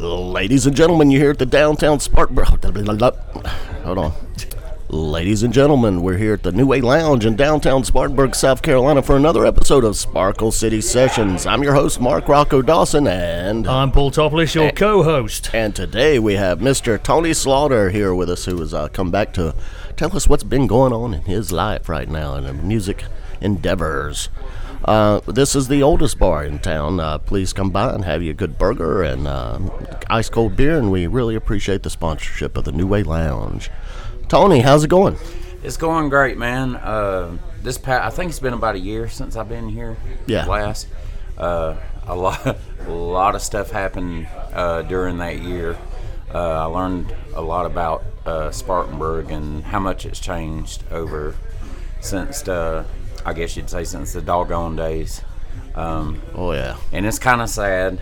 Ladies and gentlemen, you're here at the downtown Spartanburg. Hold on. Ladies and gentlemen, we're here at the New Way Lounge in downtown Spartanburg, South Carolina for another episode of Sparkle City Sessions. I'm your host, Mark Rocco Dawson, and I'm Paul Topolis, your co-host. and today we have Mr. Tony Slaughter here with us, who has uh, come back to tell us what's been going on in his life right now and the music endeavors. Uh, this is the oldest bar in town. Uh, please come by and have you a good burger and uh, ice cold beer, and we really appreciate the sponsorship of the New Way Lounge. Tony, how's it going? It's going great, man. Uh, this past, I think it's been about a year since I've been here. Yeah. Last, uh, a lot, a lot of stuff happened uh, during that year. Uh, I learned a lot about uh, Spartanburg and how much it's changed over since, uh, I guess you'd say, since the doggone days. Um, Oh yeah, and it's kind of sad.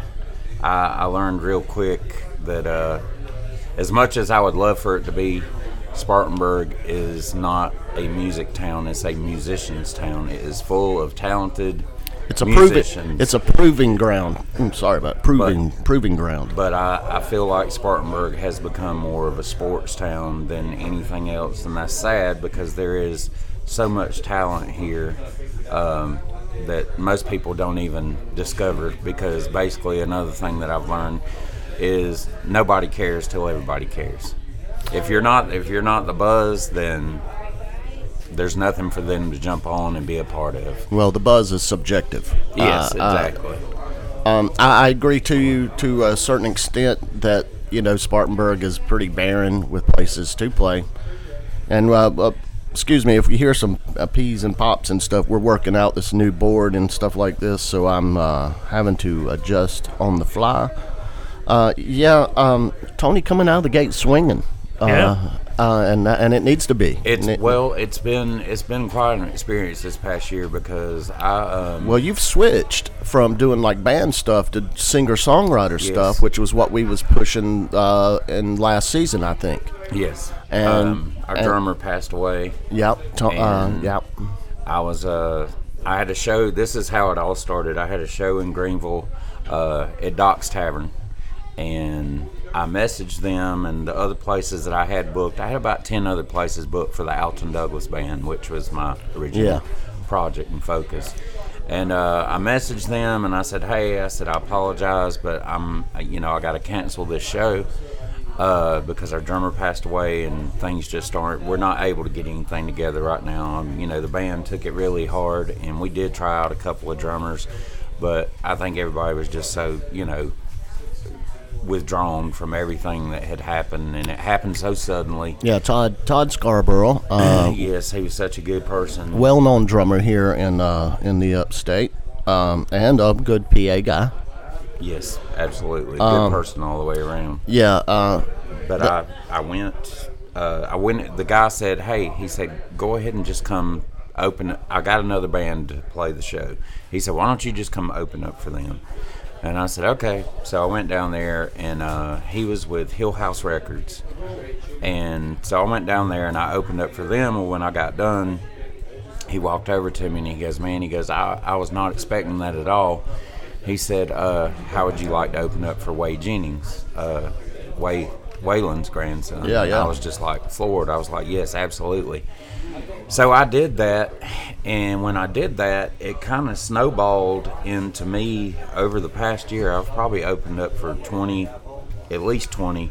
I, I learned real quick that uh, as much as I would love for it to be, Spartanburg is not a music town; it's a musicians' town. It is full of talented it's a proving it's a proving ground. I'm sorry about proving proving ground. but I, I feel like Spartanburg has become more of a sports town than anything else, and that's sad because there is so much talent here um, that most people don't even discover. Because basically, another thing that I've learned is nobody cares till everybody cares. If you're not if you're not the buzz, then there's nothing for them to jump on and be a part of. Well, the buzz is subjective. Yes, Uh, uh, exactly. Um, I, I agree to you to a certain extent that you know Spartanburg is pretty barren with places to play, and uh, uh, excuse me if you hear some uh, peas and pops and stuff. We're working out this new board and stuff like this, so I'm uh, having to adjust on the fly. Uh, yeah, um, Tony coming out of the gate swinging. Uh, Yeah. Uh, and and it needs to be. It's it- well, it's been it's been quite an experience this past year because I um, Well, you've switched from doing like band stuff to singer songwriter Yes. stuff, which was what we was pushing uh, in last season, I think. yes, And- um, our and- drummer passed away. Yep. To, uh, yep. I was uh, I had a show. This is how it all started. I had a show in Greenville uh, at Doc's Tavern, and I messaged them and the other places that I had booked. I had about ten other places booked for the Alton Douglas Band, which was my original Yeah. project and focus. And uh, I messaged them and I said, "Hey, I said I apologize, but I'm, you know, I got to cancel this show." uh, because our drummer passed away and things just aren't. We're not able to get anything together right now. Um, you know, the band took it really hard, and we did try out a couple of drummers, but I think everybody was just so you know withdrawn from everything that had happened, and it happened so suddenly. Yeah. Todd Todd Scarborough, uh, yes, he was such a good person. well-known drummer here in uh, in the upstate, um, and a good PA guy. yes, absolutely, good Um, person all the way around. Yeah. Uh, But I, I went. Uh, I went. The guy said, "Hey," he said, "Go ahead and just come open. I got another band to play the show." He said, "Why don't you just come open up for them?" And I said, "Okay." So I went down there, and uh, he was with Hill House Records, and so I went down there and I opened up for them. And when I got done, he walked over to me and he goes, "Man," he goes, "I, I was not expecting that at all." He said, uh, "How would you like to open up for Whey Jennings, uh, Waylon's grandson?" Yeah, yeah. I was just like floored. I was like, "Yes, absolutely." So I did that, and when I did that, it kind of snowballed into me over the past year. I've probably opened up for twenty, at least twenty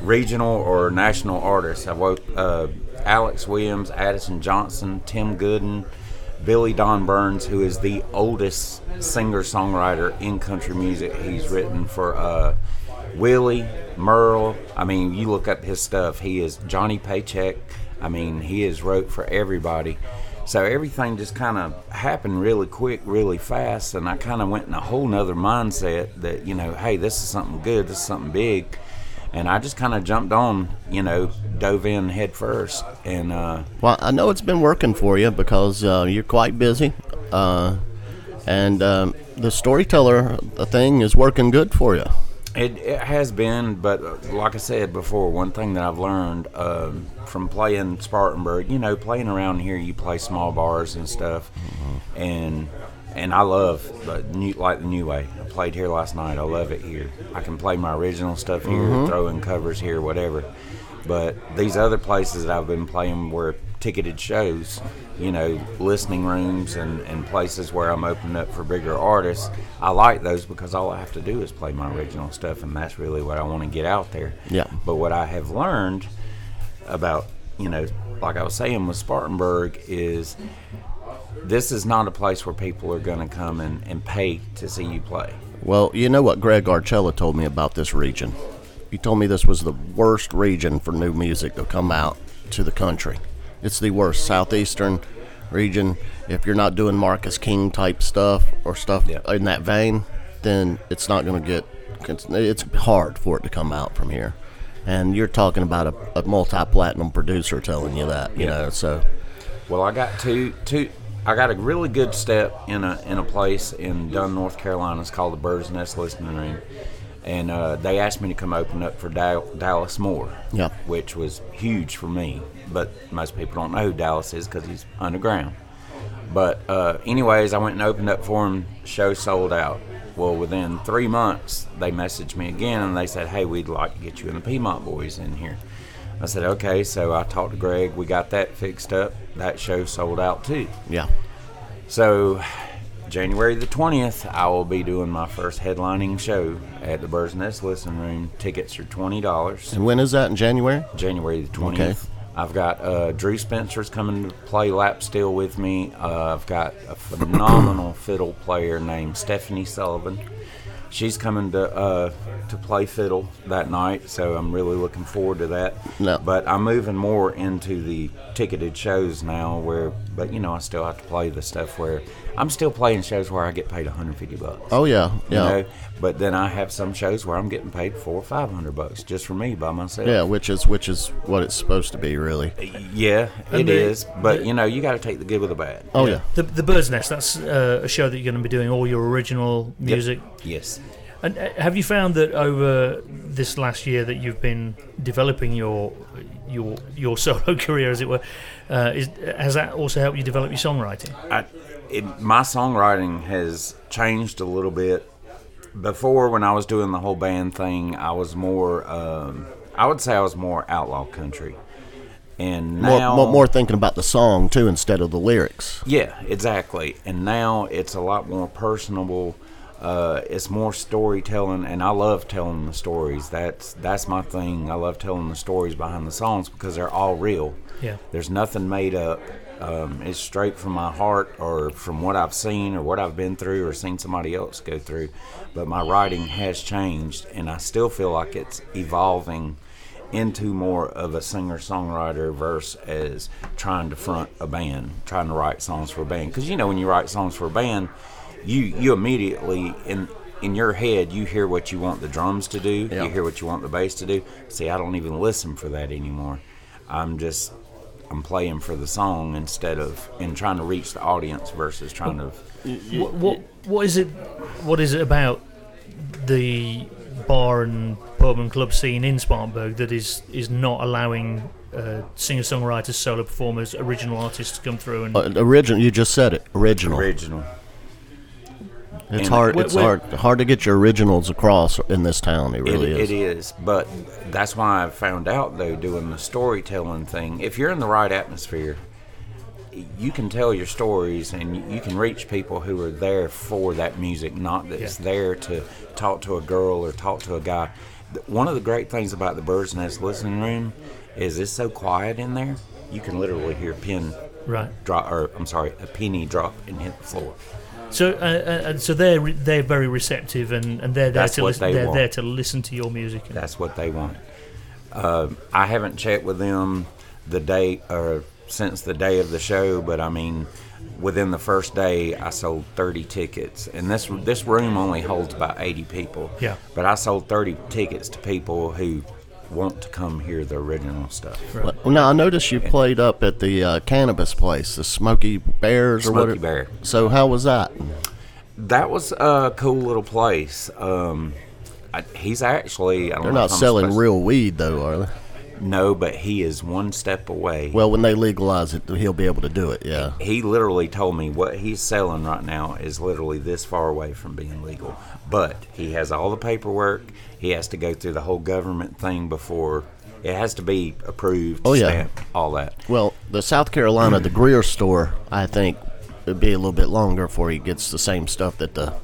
regional or national artists. I woke uh, Alex Williams, Addison Johnson, Tim Gooden, Billy Don Burns, who is the oldest singer songwriter in country music. He's written for uh, Willie, Merle. I mean, you look up his stuff. He is Johnny Paycheck. I mean, he has wrote for everybody. So everything just kind of happened really quick, really fast, and I kind of went in a whole nother mindset that you know, hey, this is something good, this is something big, and I just kind of jumped on, you know, dove in head first, and uh, well, I know it's been working for you because uh, you're quite busy, uh, and um, the storyteller thing is working good for you. It, it has been, but uh, like I said before, one thing that I've learned um, from playing Spartanburg, you know, playing around here, you play small bars and stuff, and and I love the new like the new way. I played here last night. I love it here. I can play my original stuff here, Mm-hmm. throw in covers here, whatever. But these other places that I've been playing were ticketed shows, you know, listening rooms and, and places where I'm opening up for bigger artists. I like those because all I have to do is play my original stuff, and that's really what I want to get out there. Yeah. But what I have learned about, you know, like I was saying with Spartanburg is this is not a place where people are going to come and, and pay to see you play. Well, you know what Greg Archilla told me about this region. He told me this was the worst region for new music to come out to the country. It's the worst southeastern region. If you're not doing Marcus King type stuff or stuff Yeah. in that vein, then it's not going to get. It's hard for it to come out from here. And you're talking about a, a multi-platinum producer telling you that, you Yeah. know. So Well, I got two two. I got a really good step in a in a place in Dunn, North Carolina. It's called the Bird's Nest Listening Room, and uh, they asked me to come open up for Dal- Dallas Moore. Yeah. which was huge for me. But most people don't know who Dallas is because he's underground. But uh, anyways, I went and opened up for him. Show sold out. Well, within three months, they messaged me again and they said, "Hey, we'd like to get you and the Piedmont Boys in here." I said, "Okay." So I talked to Greg. We got that fixed up. That show sold out too. yeah, So January the twentieth, I will be doing my first headlining show at the Bird's Nest Listening Room. Tickets are twenty dollars. and when is that in January? January the 20th. I've got uh, Drew Spencer's coming to play lap steel with me. Uh, I've got a phenomenal fiddle player named Stephanie Sullivan. She's coming to uh, to play fiddle that night, so I'm really looking forward to that. No. But I'm moving more into the ticketed shows now, where but you know I still have to play the stuff where I'm still playing shows where I get paid 150 bucks. Oh yeah, You yeah. know, but then I have some shows where I'm getting paid four or five hundred bucks just for me by myself. Yeah, which is which is what it's supposed to be, really. Yeah, And it the- is. But the- you know, you got to take the good with the bad. Oh yeah, The, the Bird's Nest, that's uh, a show that you're going to be doing all your original music. Yes. And uh, have you found that over this last year that you've been developing your your your solo career, as it were, uh, is, has that also helped you develop your songwriting? I, it, my songwriting has changed a little bit. Before, when I was doing the whole band thing, I was more. Um, I would say I was more outlaw country, and more, now more more thinking about the song too instead of the lyrics. Yeah, exactly. And now it's a lot more personable. Uh, it's more storytelling, and I love telling the stories. That's that's my thing. I love telling the stories behind the songs because they're all real. Yeah. There's nothing made up. Um, it's straight from my heart, or from what I've seen, or what I've been through, or seen somebody else go through. But my writing has changed, and I still feel like it's evolving into more of a singer songwriter verse as trying to front a band, trying to write songs for a band. Because you know, when you write songs for a band, you you immediately in in your head you hear what you want the drums to do, Yeah. you hear what you want the bass to do. See, I don't even listen for that anymore. I'm just I'm playing for the song instead of and trying to reach the audience versus trying to. What, what what is it? What is it about the bar and pub and club scene in Spartanburg that is is not allowing uh, singer songwriters, solo performers, original artists to come through and Uh, original, you just said it. Original. Original. It's and- hard. It's wait. hard. Hard to get your originals across in this town. It It, really is. it is, but that's why I found out though doing the storytelling thing. If you're in the right atmosphere, you can tell your stories and you can reach people who are there for that music, not that's Yeah. there to talk to a girl or talk to a guy. One of the great things about the Bird's Nest listening room is it's so quiet in there. You can literally hear a pin right. drop, or I'm sorry, a penny drop and hit the floor. So uh, uh, and so they're re- they're very receptive and, and they're there That's to what listen, they they're want. there to listen to your music. That's what they want. Uh, I haven't checked with them the day or since the day of the show, but I mean, within the first day, I sold 30 tickets, and this this room only holds about 80 people. Yeah. But I sold 30 tickets to people who want to come hear the original stuff. Well, now I noticed you played up at the uh, cannabis place, the Smoky Bears or what? Smoky Bear. So how was that? That was a cool little place. Um, I, he's actually I don't They're not selling supposed- real weed though, are they? No, but he is one step away. Well, when they legalize it, he'll be able to do it. Yeah. he literally told me what he's selling right now is literally this far away from being legal. But he has all the paperwork. He has to go through the whole government thing before it has to be approved. Oh, yeah. stamped, all that. Well, the South Carolina, the Greer store, I think it'd be a little bit longer before he gets the same stuff that the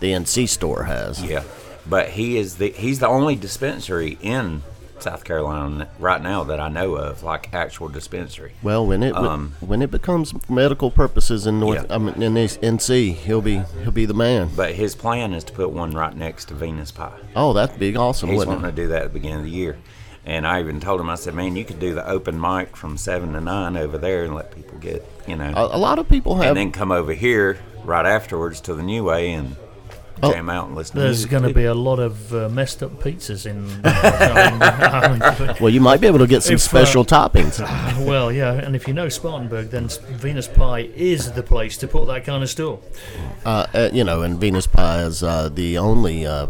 the NC store has. Yeah, but he is the he's the only dispensary in South Carolina right now that I know of, like actual dispensary. Well, when it Um, when it becomes medical purposes in North, Yeah. I mean, in this NC, he'll be he'll be the man. But his plan is to put one right next to Venus Pie. Oh, that'd be awesome, He's wanting it? to do that at the beginning of the year. And I even told him, I said, man, you could do the open mic from 7 to 9 over there and let people get, you know. A, a lot of people have. and then come over here right afterwards to the new way and Oh. jam out and listen to There's going to be a lot of uh, messed up pizzas in. I mean, well, you might be able to get some If, uh, special toppings. well, yeah, and if you know Spartanburg, then Venus Pie is the place to put that kind of store. Uh, uh, you know, and Venus Pie is uh, the only. Uh,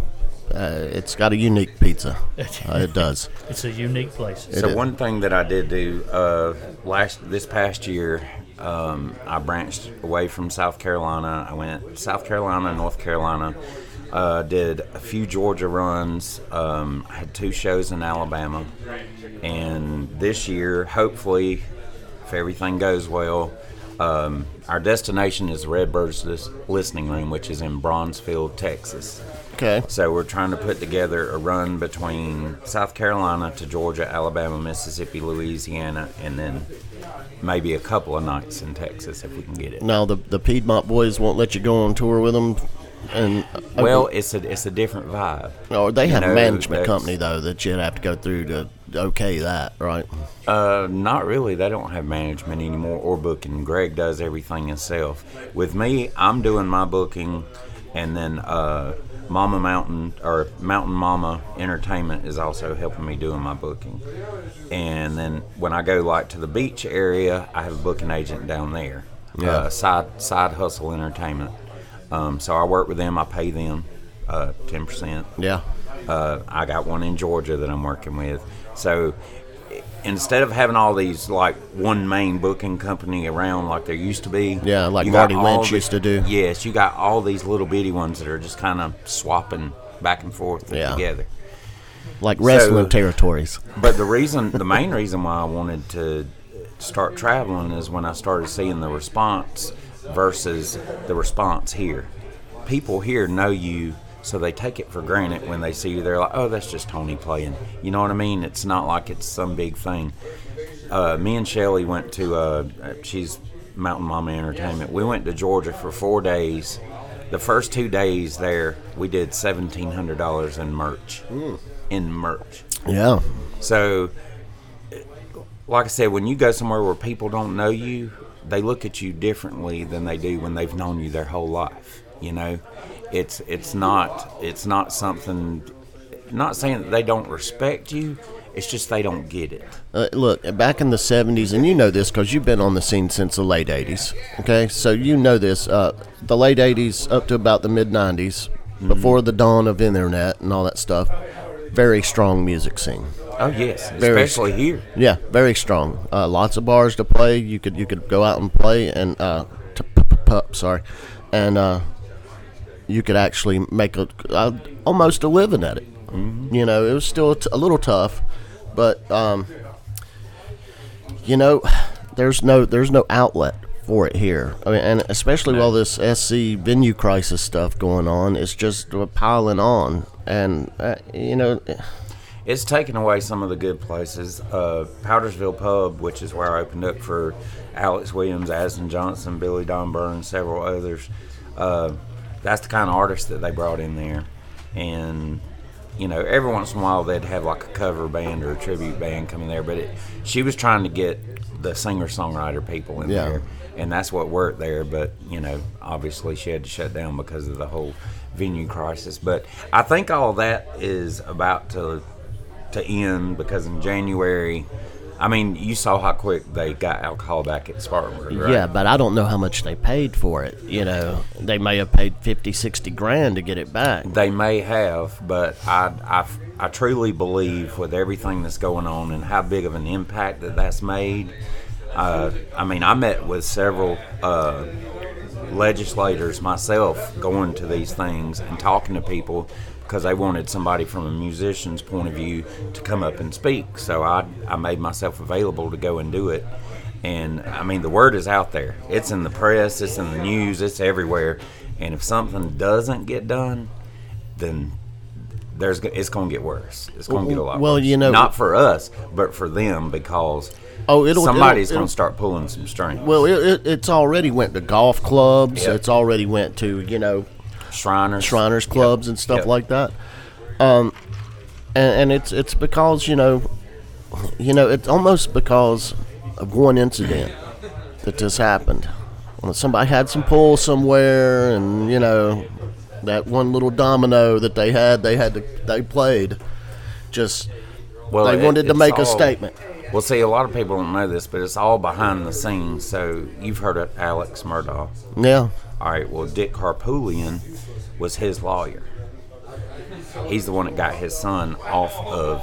uh, it's got a unique pizza. Uh, it does. It's a unique place. So is. one thing that I did do uh, last this past year, um, I branched away from South Carolina. I went South Carolina, North Carolina. Uh, did a few Georgia runs. Um, I had two shows in Alabama, and this year, hopefully, if everything goes well, um, our destination is Redbirds Lis- Listening Room, which is in Bronzefield, Texas. Okay. So we're trying to put together a run between South Carolina to Georgia, Alabama, Mississippi, Louisiana, and then maybe a couple of nights in Texas if we can get it. Now the the Piedmont boys won't let you go on tour with them, and uh, Well, it's a it's a different vibe. or they you have a management company though that you'd have to go through to okay that, right? Uh, not really. They don't have management anymore or booking. Greg does everything himself. With me, I'm doing my booking, and then uh, Mama Mountain or Mountain Mama Entertainment is also helping me doing my booking. And then when I go like to the beach area, I have a booking agent down there. Yeah. Uh, side Side Hustle Entertainment. Um, so I work with them. I pay them uh, ten percent. Yeah. Uh, I got one in Georgia that I'm working with. So instead of having all these like one main booking company around like there used to be, Yeah, like Marty Lynch used to do. Yes, you got all these little bitty ones that are just kind of swapping back and forth Yeah. together. Like wrestling So- territories. But the reason, the main reason why I wanted to start traveling is when I started seeing the response versus the response here. People here know you, so they take it for granted when they see you. They're like, "Oh, that's just Tony playing." You know what I mean? It's not like it's some big thing. Uh, me and Shelly went to. Uh, she's Mountain Mama Entertainment. We went to Georgia for four days. The first two days there, we did seventeen hundred dollars in merch. In merch. Yeah. So, like I said, when you go somewhere where people don't know you, they look at you differently than they do when they've known you their whole life. You know, it's it's not it's not something. Not saying that they don't respect you. It's just they don't get it. Uh, look, back in the 70s, and you know this because you've been on the scene since the late 80s. Okay, so you know this. Uh, the late 80s up to about the mid 90s, before the dawn of internet and all that stuff, very strong music scene. Oh yes, Very- especially here. Yeah, very strong. Uh, lots of bars to play. You could you could go out and play and uh, p- p- sorry, and uh, you could actually make a uh, almost a living at it. You know, it was still t- a little tough, but um, you know, there's no there's no outlet for it here. I mean, and especially while this SC venue crisis stuff going on, it's just uh, piling on, and uh, you know. It's taken away some of the good places. Uh, Powdersville Pub, which is where I opened up for Alex Williams, Asden Johnson, Billy Don Burns, several others. Uh, that's the kind of artists that they brought in there. And, you know, every once in a while they'd have like a cover band or a tribute band come in there. But it, she was trying to get the singer songwriter people in Yeah. there. And that's what worked there. But, you know, obviously she had to shut down because of the whole venue crisis. But I think all that is about to to end because in January I mean, you saw how quick they got alcohol back at Spartanburg, right? Yeah, but I don't know how much they paid for it. You know, they may have paid 50, 60 grand to get it back. They may have, but I, I, I truly believe with everything that's going on and how big of an impact that that's made. Uh, I mean, I met with several uh, legislators myself going to these things and talking to people because they wanted somebody from a musician's point of view to come up and speak. So I, I made myself available to go and do it. And I mean, the word is out there. It's in the press, it's in the news, it's everywhere. And if something doesn't get done, then there's it's going to get worse. It's going to get a lot Well, worse. you know- not for us, but for them because Oh, it'll somebody's going to start pulling some strings. Well, it, it, it's already went to golf clubs. Yep. It's already went to you know Shriners, Shriners clubs and stuff Yep. like that. Um, and, and it's it's because you know, you know, it's almost because of one incident that this happened. When somebody had some pull somewhere, and you know, that one little domino that they had, they had to they played. Just Well, they it- wanted to make a all- statement. Well, see, a lot of people don't know this, but it's all behind the scenes. So you've heard of Alex Murdaugh. Yeah, All right. Well, Dick Harpootlian was his lawyer. He's the one that got his son off of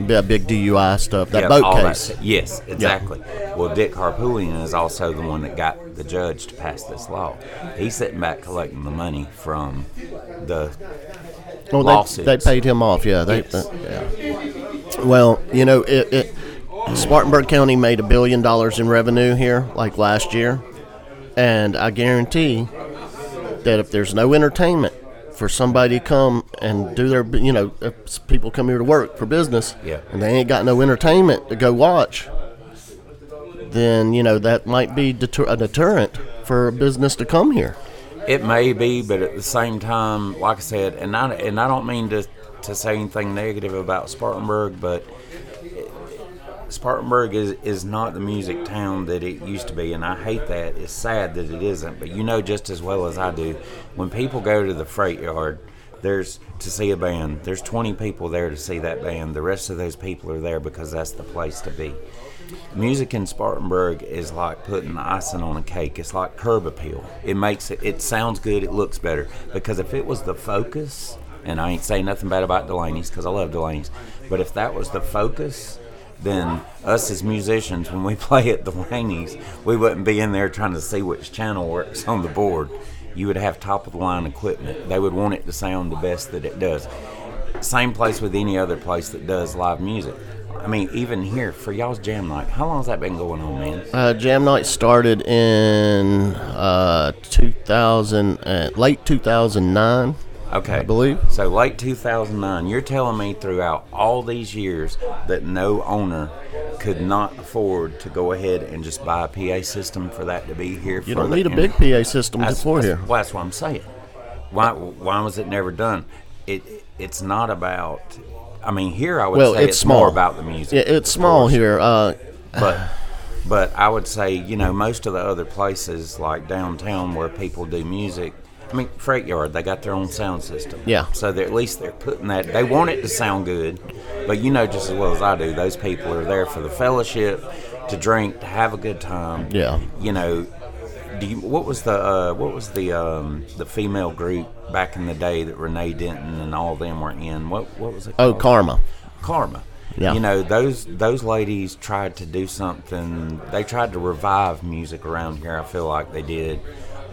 that big DUI stuff, that yeah, boat case. That, yes, exactly. Well, Dick Harpootlian is also the one that got the judge to pass this law. He's sitting back collecting the money from the Well, lawsuits. they, they paid him off. Yeah, they. Yes. yeah. Well, you know, it, it, Spartanburg County made a billion dollars in revenue here, like last year, and I guarantee that if there's no entertainment for somebody to come and do their, you know, uh, if people come here to work for business, Yeah. and they ain't got no entertainment to go watch, then you know that might be deter- a deterrent for a business to come here. It may be, but at the same time, like I said, and I and I don't mean to to say anything negative about Spartanburg, but Spartanburg is is not the music town that it used to be, and I hate that. It's sad that it isn't, but you know just as well as I do, when people go to the freight yard. There's to see a band. There's 20 people there to see that band. The rest of those people are there because that's the place to be. Music in Spartanburg is like putting icing on a cake. It's like curb appeal. It makes it. It sounds good. It looks better. Because if it was the focus, and I ain't saying nothing bad about Delaney's because I love Delaney's, but if that was the focus, then us as musicians, when we play at Delaney's, we wouldn't be in there trying to see which channel works on the board. You would have top of the line equipment. They would want it to sound the best that it does. Same place with any other place that does live music. I mean, even here for y'all's jam night, how long has that been going on, man? Uh, Jam Night started in uh, 2000, uh, late 2009. Okay, I believe. so. Late 2009. You're telling me throughout all these years that no owner could not afford to go ahead and just buy a PA system for that to be here. You for don't need a big PA system That's, for that's- here. well, that's what I'm saying. Why why was it never done? It it's not about. I mean, here I would Well, say it's it's, more about the music. Yeah, it's small course. here. Uh, but but I would say you know most of the other places like downtown where people do music. I mean, Freight Yard, they got their own sound system. Yeah. So they're, at least they're putting that. They want it to sound good, but you know just as well as I do, those people are there for the fellowship, to drink, to have a good time. Yeah. You know, do you, what was the uh, what was the um, the female group back in the day that Renee Denton and all them were in? What what was it? oh. Karma. karma. Yeah. You know, those those ladies tried to do something. They tried to revive music around here. I feel like they did,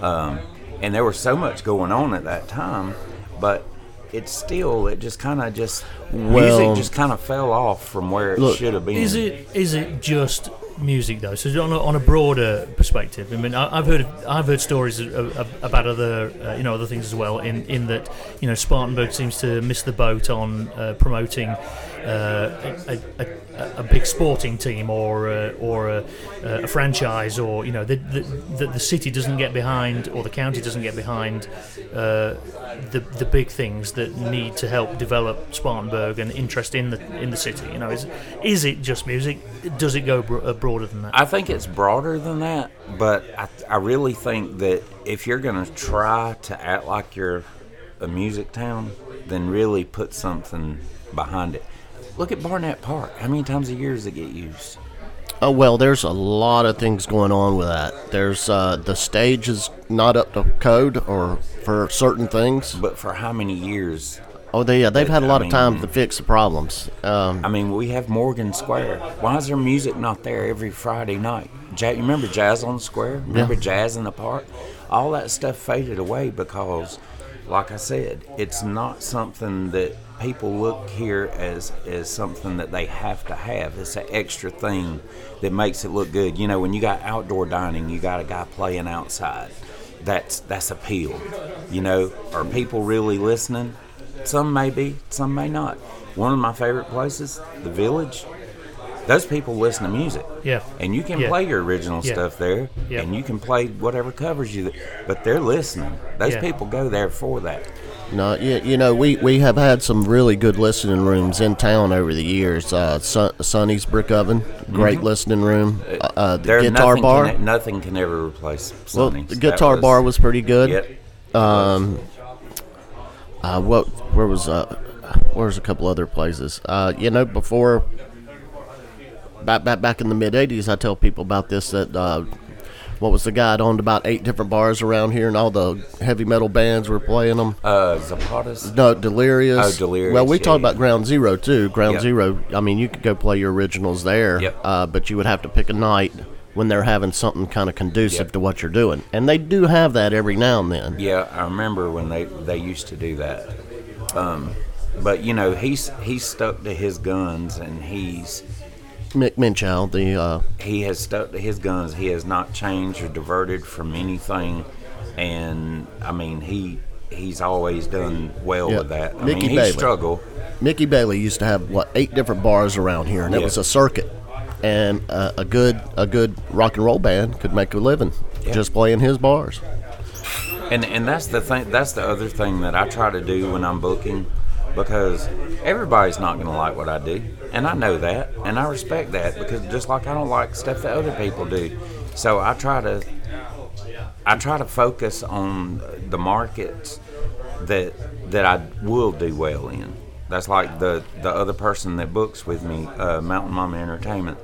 um, and there was so much going on at that time, but it still it just kind of just Well- music just kind of fell off from where it Look, should have been. Is it is it just music though? So on a, on a broader perspective, I mean, I, I've heard I've heard stories of, of, about other uh, you know other things as well. In in that you know Spartanburg seems to miss the boat on uh, promoting a, a, a, big sporting team or uh, or a, a franchise or you know the, the, the city doesn't get behind or the county doesn't get behind uh, the the big things that need to help develop Spartanburg and interest in the in the city. You know, is is it just music? Does it go bro- uh, broader than that? I think it's broader than that, but I, I really think that if you're going to try to act like you're a music town, then really put something behind it. Look at Barnett Park. How many times a year does it get used? Oh well, there's a lot of things going on with that. There's uh, the stage is not up to code or for certain things. But for how many years? Oh, they yeah, they've had a lot of mean- time to fix the problems. Um, I mean, we have Morgan Square. Why is there music not there every Friday night? Ja- you remember Jazz on the Square? Remember Jazz in the Park? All that stuff faded away because, like I said, it's not something that people look here as as something that they have to have. It's an extra thing that makes it look good. You know, when you got outdoor dining, you got a guy playing outside. That's that's appeal. You know, are people really listening? Some may be, some may not. One of my favorite places, the Village. Those people listen to music. Yeah. And you can Yeah. play your original Yeah. stuff there, Yeah. and you can play whatever covers you. But they're listening. Those Yeah. people go there for that. no, you, you know, we, we have had some really good listening rooms in town over the years. Uh, Son, Sonny's Brick Oven, great listening room. Uh, uh, the Mm-hmm. There, guitar nothing bar. Can, nothing can ever replace well, the That guitar bar was pretty good. Yep. Um, uh, what? Where was? Uh, where was a couple other places? Uh, you know, before back back back in the mid '80s, I tell people about this. That uh, what was the guy that owned about eight different bars around here, and all the heavy metal bands were playing them. Uh, Zapata's. No, Delirious. Oh, Delirious, Well, we yeah, talked yeah. about Ground Zero too. Ground Yep. Zero. I mean, you could go play your originals there, Yep. uh, but you would have to pick a night when they're having something kind of conducive Yep. to what you're doing, and they do have that every now and then. Yeah, I remember when they they used to do that. Um, but you know, he's he's stuck to his guns, and he's Mick Minchow, the uh, he has stuck to his guns. He has not changed or diverted from anything, and I mean he he's always done well Yeah. with that. I Mickey mean he Bailey. struggled. Mickey Bailey used to have what eight different bars around here, and it was a circuit. And uh, a good a good rock and roll band could make a living Yeah. just playing his bars. And and that's the thing. That's the other thing that I try to do when I'm booking, because everybody's not going to like what I do, and I know that, and I respect that because just like I don't like stuff that other people do, so I try to I try to focus on the markets that that I will do well in. That's like the the other person that books with me, uh, Mountain Mama Entertainment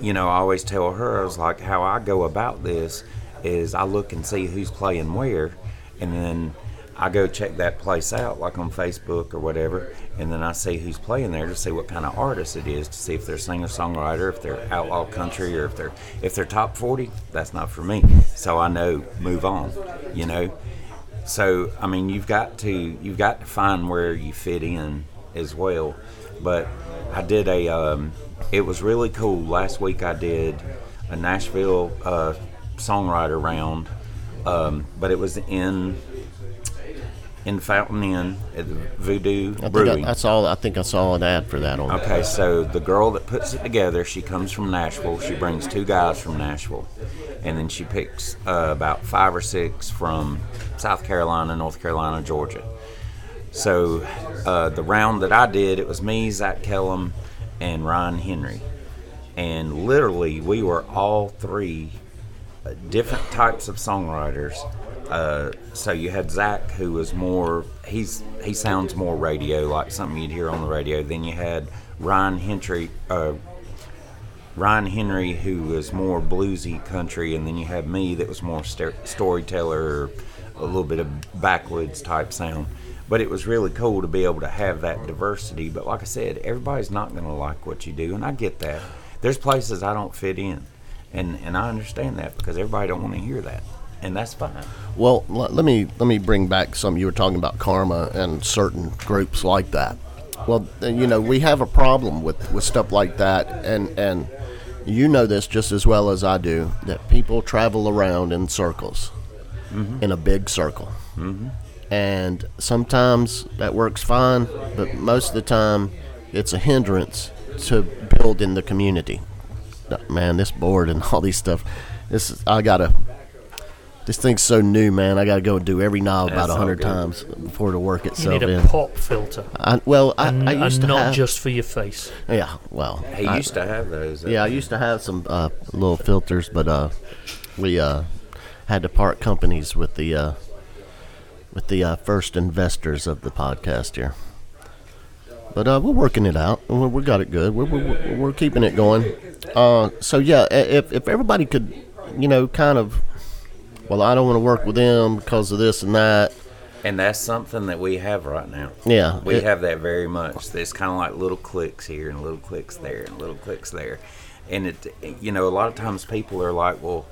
you know, I always tell her, I was like, how I go about this is I look and see who's playing where, and then I go check that place out, like on Facebook or whatever, and then I see who's playing there to see what kind of artist it is, to see if they're singer songwriter, if they're outlaw country, or if they're if they're top forty. That's not for me, so I know move on, you know. So I mean, you've got to you've got to find where you fit in as well. But I did a um, it was really cool. Last week I did a Nashville uh, songwriter round, um, but it was in in Fountain Inn at the Voodoo I Brewing. I saw I think I saw an ad for that on. Okay, so the girl that puts it together, she comes from Nashville. She brings two guys from Nashville, and then she picks uh, about five or six from South Carolina, North Carolina, Georgia. So uh, the round that I did, it was me, Zach Kellum, and Ryan Henry, and literally we were all three uh, different types of songwriters. Uh, so you had Zach, who was more he's he sounds more radio like something you'd hear on the radio. Then you had Ryan Henry, uh, Ryan Henry, who was more bluesy country, and then you had me that was more st- storyteller, a little bit of backwoods type sound. But it was really cool to be able to have that diversity. But like I said, everybody's not going to like what you do, and I get that. There's places I don't fit in, and and I understand that because everybody don't want to hear that, and that's fine. Well, l- let me let me bring back some. You were talking about karma and certain groups like that. Well, you know, we have a problem with, with stuff like that, and and you know this just as well as I do that people travel around in circles, in a big circle, mm-hmm. and sometimes that works fine, but most of the time it's a hindrance to build in the community. Man, this board and all these stuff. This is, I gotta this thing's so new, man. I got to go and do every knob about a hundred times before to work You itself need a in. pop filter, I, well, I, and, I used and to not have. just for your face. yeah, well, He I- used to have those. yeah, I used to have some uh, little filters, but uh, we uh, had to part companies with the uh, with the uh, first investors of the podcast here. but uh, we're working it out. We we got it good. We're, we're, we're keeping it going. Uh, so yeah, if if everybody could, you know, kind of, well, I don't want to work with them because of this and that. And that's something that we have right now. Yeah, We it- have that very much. It's kind of like little clicks here and little clicks there and little clicks there. And it, you know, a lot of times people are like, well,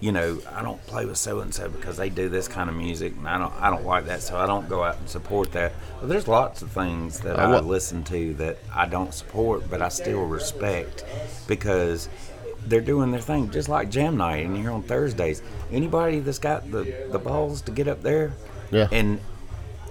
you know, I don't play with so and so because they do this kind of music, and I don't, I don't like that, so I don't go out and support that. But there's lots of things that I what- listen to that I don't support, but I still respect because they're doing their thing, just like Jam Night in here on Thursdays. Anybody that's got the the balls to get up there, Yeah. and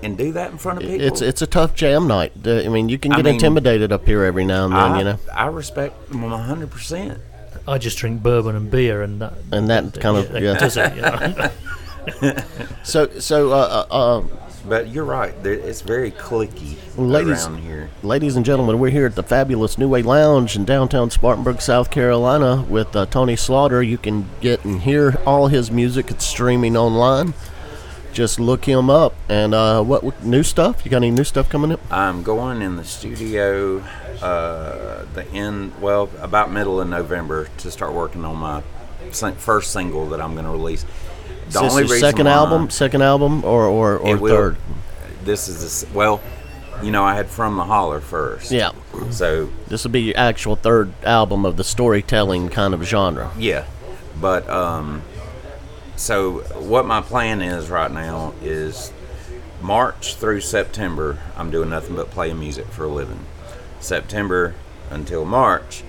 and do that in front of people, It's it's a tough jam night. I mean, you can I get mean, intimidated up here every now and then, I, you know. I respect them hundred percent. I just drink bourbon and beer, and that And that kind of yeah. it. Yeah. So so uh, uh, uh, But you're right; it's very clicky Ladies- around here. Ladies and gentlemen, we're here at the fabulous New Way Lounge in downtown Spartanburg, South Carolina, with uh, Tony Slaughter. You can get and hear all his music. It's streaming online. Just look him up. And uh, what, new stuff? You got any new stuff coming up? I'm going in the studio uh, the end, well, about middle of November to start working on my first single that I'm going to release. The Is your second why- album, second album, or or, or will- third? This is s- well, you know, I had From the Holler first. Yeah, So this will be your actual third album of the storytelling kind of genre. Yeah, but um, so what my plan is right now is March through September. I'm doing nothing but playing music for a living. September until March,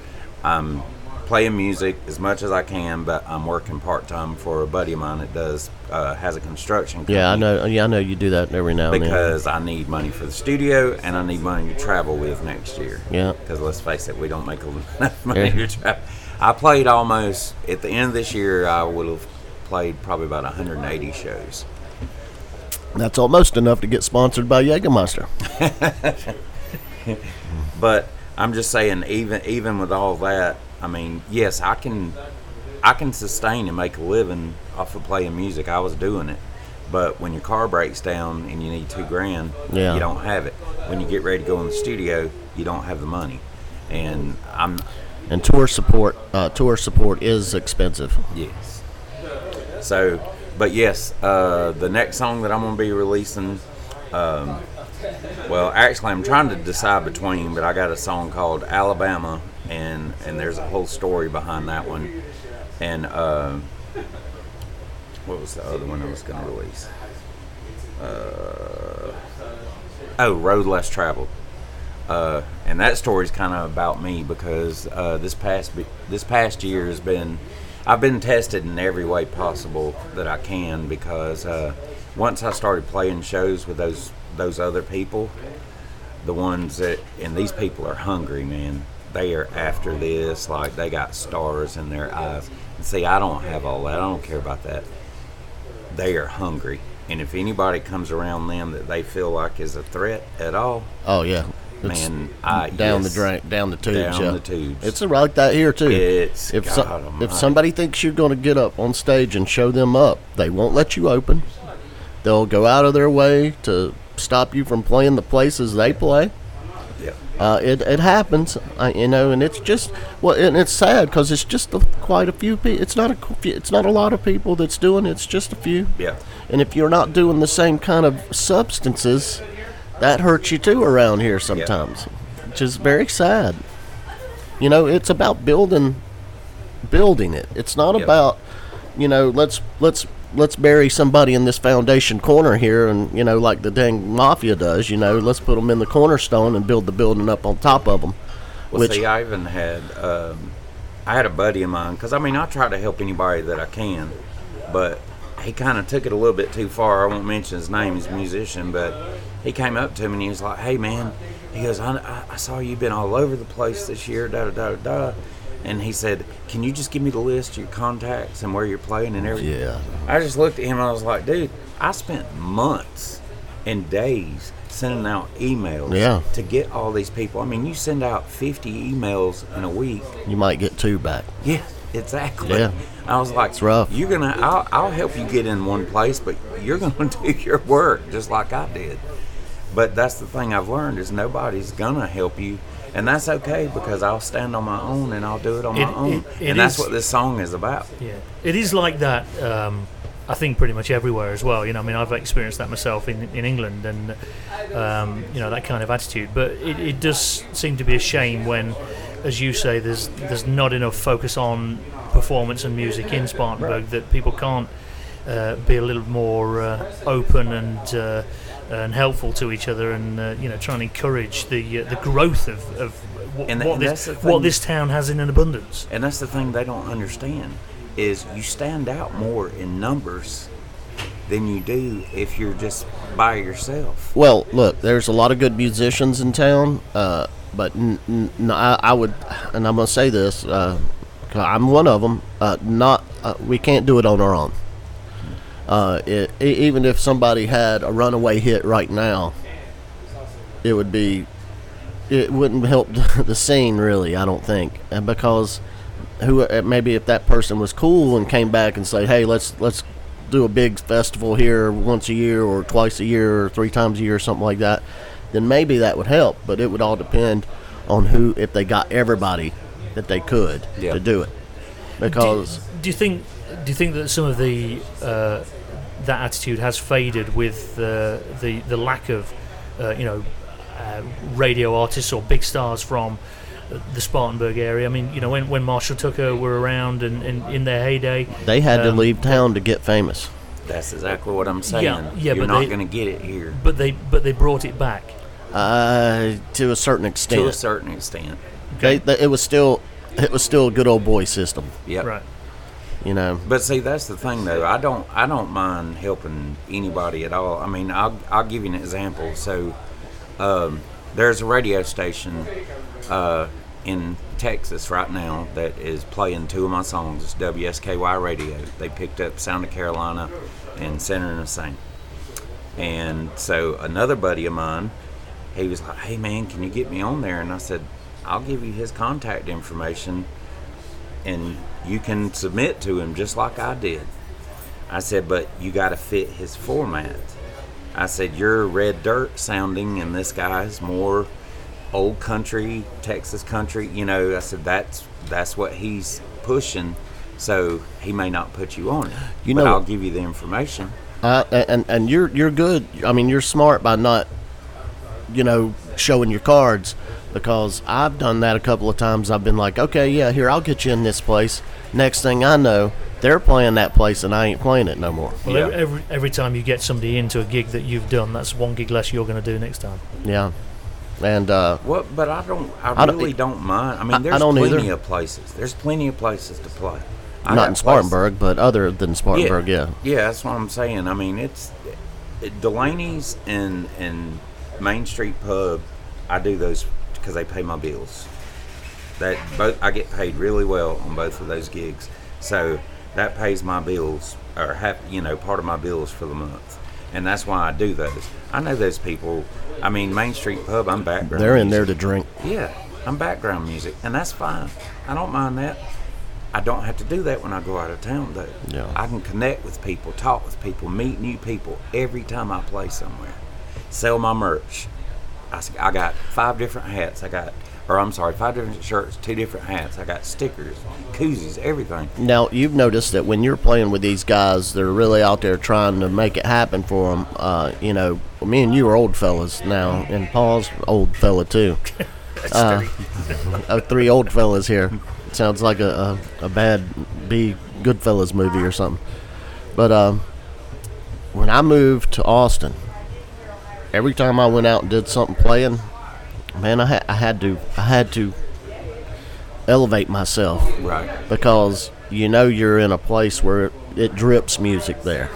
I'm playing music as much as I can, but I'm working part time for a buddy of mine that does uh, has a construction. Company Yeah, I know. Yeah, I know you do that every now and then. because I need money for the studio and I need money to travel with next year. Yeah. Because let's face it, we don't make enough money Yeah. to travel. I played almost at the end of this year. I would have played probably about 180 shows. That's almost enough to get sponsored by Jägermeister. But I'm just saying, even even with all that, I mean, yes, I can I can sustain and make a living off of playing music. I was doing it. But when your car breaks down and you need two grand, Yeah. you don't have it. When you get ready to go in the studio, you don't have the money. And I'm And tour support, uh, tour support is expensive. Yes. So, but yes, uh, the next song that I'm going to be releasing, um, well, actually, I'm trying to decide between, but I got a song called Alabama, and and there's a whole story behind that one. And uh, what was the other one I was going to release? Uh, oh, Road Less Traveled. Uh, and that story's kind of about me because uh, this past this past year has been I've been tested in every way possible that I can because uh, once I started playing shows with those those other people, the ones that and these people are hungry, man. They are after this, like they got stars in their eyes. And see, I don't have all that. I don't care about that. They are hungry, and if anybody comes around them that they feel like is a threat at all, Oh yeah, man, I down yes, the drain, down the tubes. Down yeah. the tubes. It's a like that here too. It's if so- if somebody thinks you're going to get up on stage and show them up, they won't let you open. They'll go out of their way to stop you from playing the places they play. Yeah. Uh, it, it happens, uh, you know, and it's just well, and it's sad because it's just a, quite a few people. It's not a it's not a lot of people that's doing it. It's just a few. Yeah. And if you're not doing the same kind of substances, that hurts you too around here sometimes, which is very sad. You know, it's about building building it. It's not about, you know, let's let's let's bury somebody in this foundation corner here and, you know, like the dang mafia does, you know, let's put them in the cornerstone and build the building up on top of them. Well, which see, I even had um, I had a buddy of mine because I mean I try to help anybody that I can, but he kind of took it a little bit too far. I won't mention his name; he's a musician, but he came up to me and he was like, "Hey, man," he goes, "I, I, I saw you've been all over the place this year, da da da da." Da." And he said, "Can you just give me the list of your contacts and where you're playing and everything?" yeah. I just looked at him and I was like, dude, I spent months and days sending out emails Yeah. to get all these people. I mean, you send out 50 emails in a week. You might get two back. Yeah, exactly. Yeah. I was like, It's rough. You're gonna, I'll, I'll help you get in one place, but you're gonna do your work just like I did. But that's the thing I've learned is nobody's gonna help you, and that's okay because I'll stand on my own and I'll do it on It- my own, it- it and that's is- what this song is about. Yeah, it is like that. Um, I think pretty much everywhere as well. You know, I mean, I've experienced that myself in in England, and um, you know that kind of attitude. But it, it does seem to be a shame when, as you say, there's there's not enough focus on performance and music in Spartanburg that people can't uh, be a little more uh, open and. Uh, and helpful to each other, and uh, you know, try and encourage the uh, the growth of, of wh- And- what and this that's the what this town has in an abundance. And that's the thing they don't understand is you stand out more in numbers than you do if you're just by yourself. Well, look, there's a lot of good musicians in town, uh, but n- n- n- I, I would, and I'm gonna say this, uh, 'cause I'm one of them. Uh, not, uh, we can't do it on our own. Uh, it, e- even if somebody had a runaway hit right now, it would be, it wouldn't help the scene really. I don't think, and because who uh, maybe if that person was cool and came back and say, hey, let's let's do a big festival here once a year or twice a year or three times a year or something like that, then maybe that would help. But it would all depend on who if they got everybody that they could Yeah. to do it. Because do, do you think do you think that some of the uh, that attitude has faded with uh, the the lack of uh, you know uh, radio artists or big stars from the Spartanburg area? I mean, you know, when, when Marshall Tucker were around and, and in their heyday, they had to Um, leave town to get famous. That's exactly what I'm saying. yeah, yeah you're but not they- going to get it here but they but they brought it back. Uh, to a certain extent. to a extent, certain extent. they, they, it was still it was still a good old boy system. Yep. Right. You know, But see, that's the thing, though. I don't, I don't mind helping anybody at all. I mean, I'll, I'll give you an example. So, um, there's a radio station uh, in Texas right now that is playing two of my songs. It's WSKY Radio. They picked up Sound of Carolina and Center and the Saint. And so another buddy of mine, he was like, "Hey man, can you get me on there?" And I said, "I'll give you his contact information." and you can submit to him just like I did. I said, but you got to fit his format. I said, you're red dirt sounding, and this guy's more old country, Texas country. You know, I said that's that's what he's pushing. So he may not put you on it, You but know- I'll give you the information. Uh, and and you're you're good. I mean, you're smart by not, you know, showing your cards, because I've done that a couple of times. I've been like, okay, yeah, here I'll get you in this place. Next thing I know, they're playing that place, and I ain't playing it no more. Well, Yeah. every, every every time you get somebody into a gig that you've done, that's one gig less you're going to do next time. Yeah, and uh, Well, but I don't. I, I don't- really don't mind. I mean, I- I there's don't plenty either. of places. There's plenty of places to play. I not got in places- Spartanburg, but other than Spartanburg, yeah. Yeah, that's what I'm saying. I mean, it's Delaney's and and Main Street Pub. I do those because they pay my bills. That both I get paid really well on both of those gigs, so that pays my bills or half, you know, part of my bills for the month, and that's why I do those. I know those people. I mean, Main Street Pub. I'm background. They're in music. there to drink. Yeah, I'm background music, and that's fine. I don't mind that. I don't have to do that when I go out of town, though. Yeah. I can connect with people, talk with people, meet new people every time I play somewhere. Sell my merch. I, I got five different hats. I got, or I'm sorry, five different shirts, two different hats. I got stickers, koozies, everything. Now you've noticed that when you're playing with these guys, they're really out there trying to make it happen for them. Uh, you know, me and you are old fellas now, and Paul's old fella too. Uh, uh, three old fellas here. Sounds like a, a, a bad B Goodfellas movie or something. But um, when I moved to Austin, every time I went out and did something playing, man, I, ha- I had to I had to elevate myself Right. because you know you're in a place where it drips music there.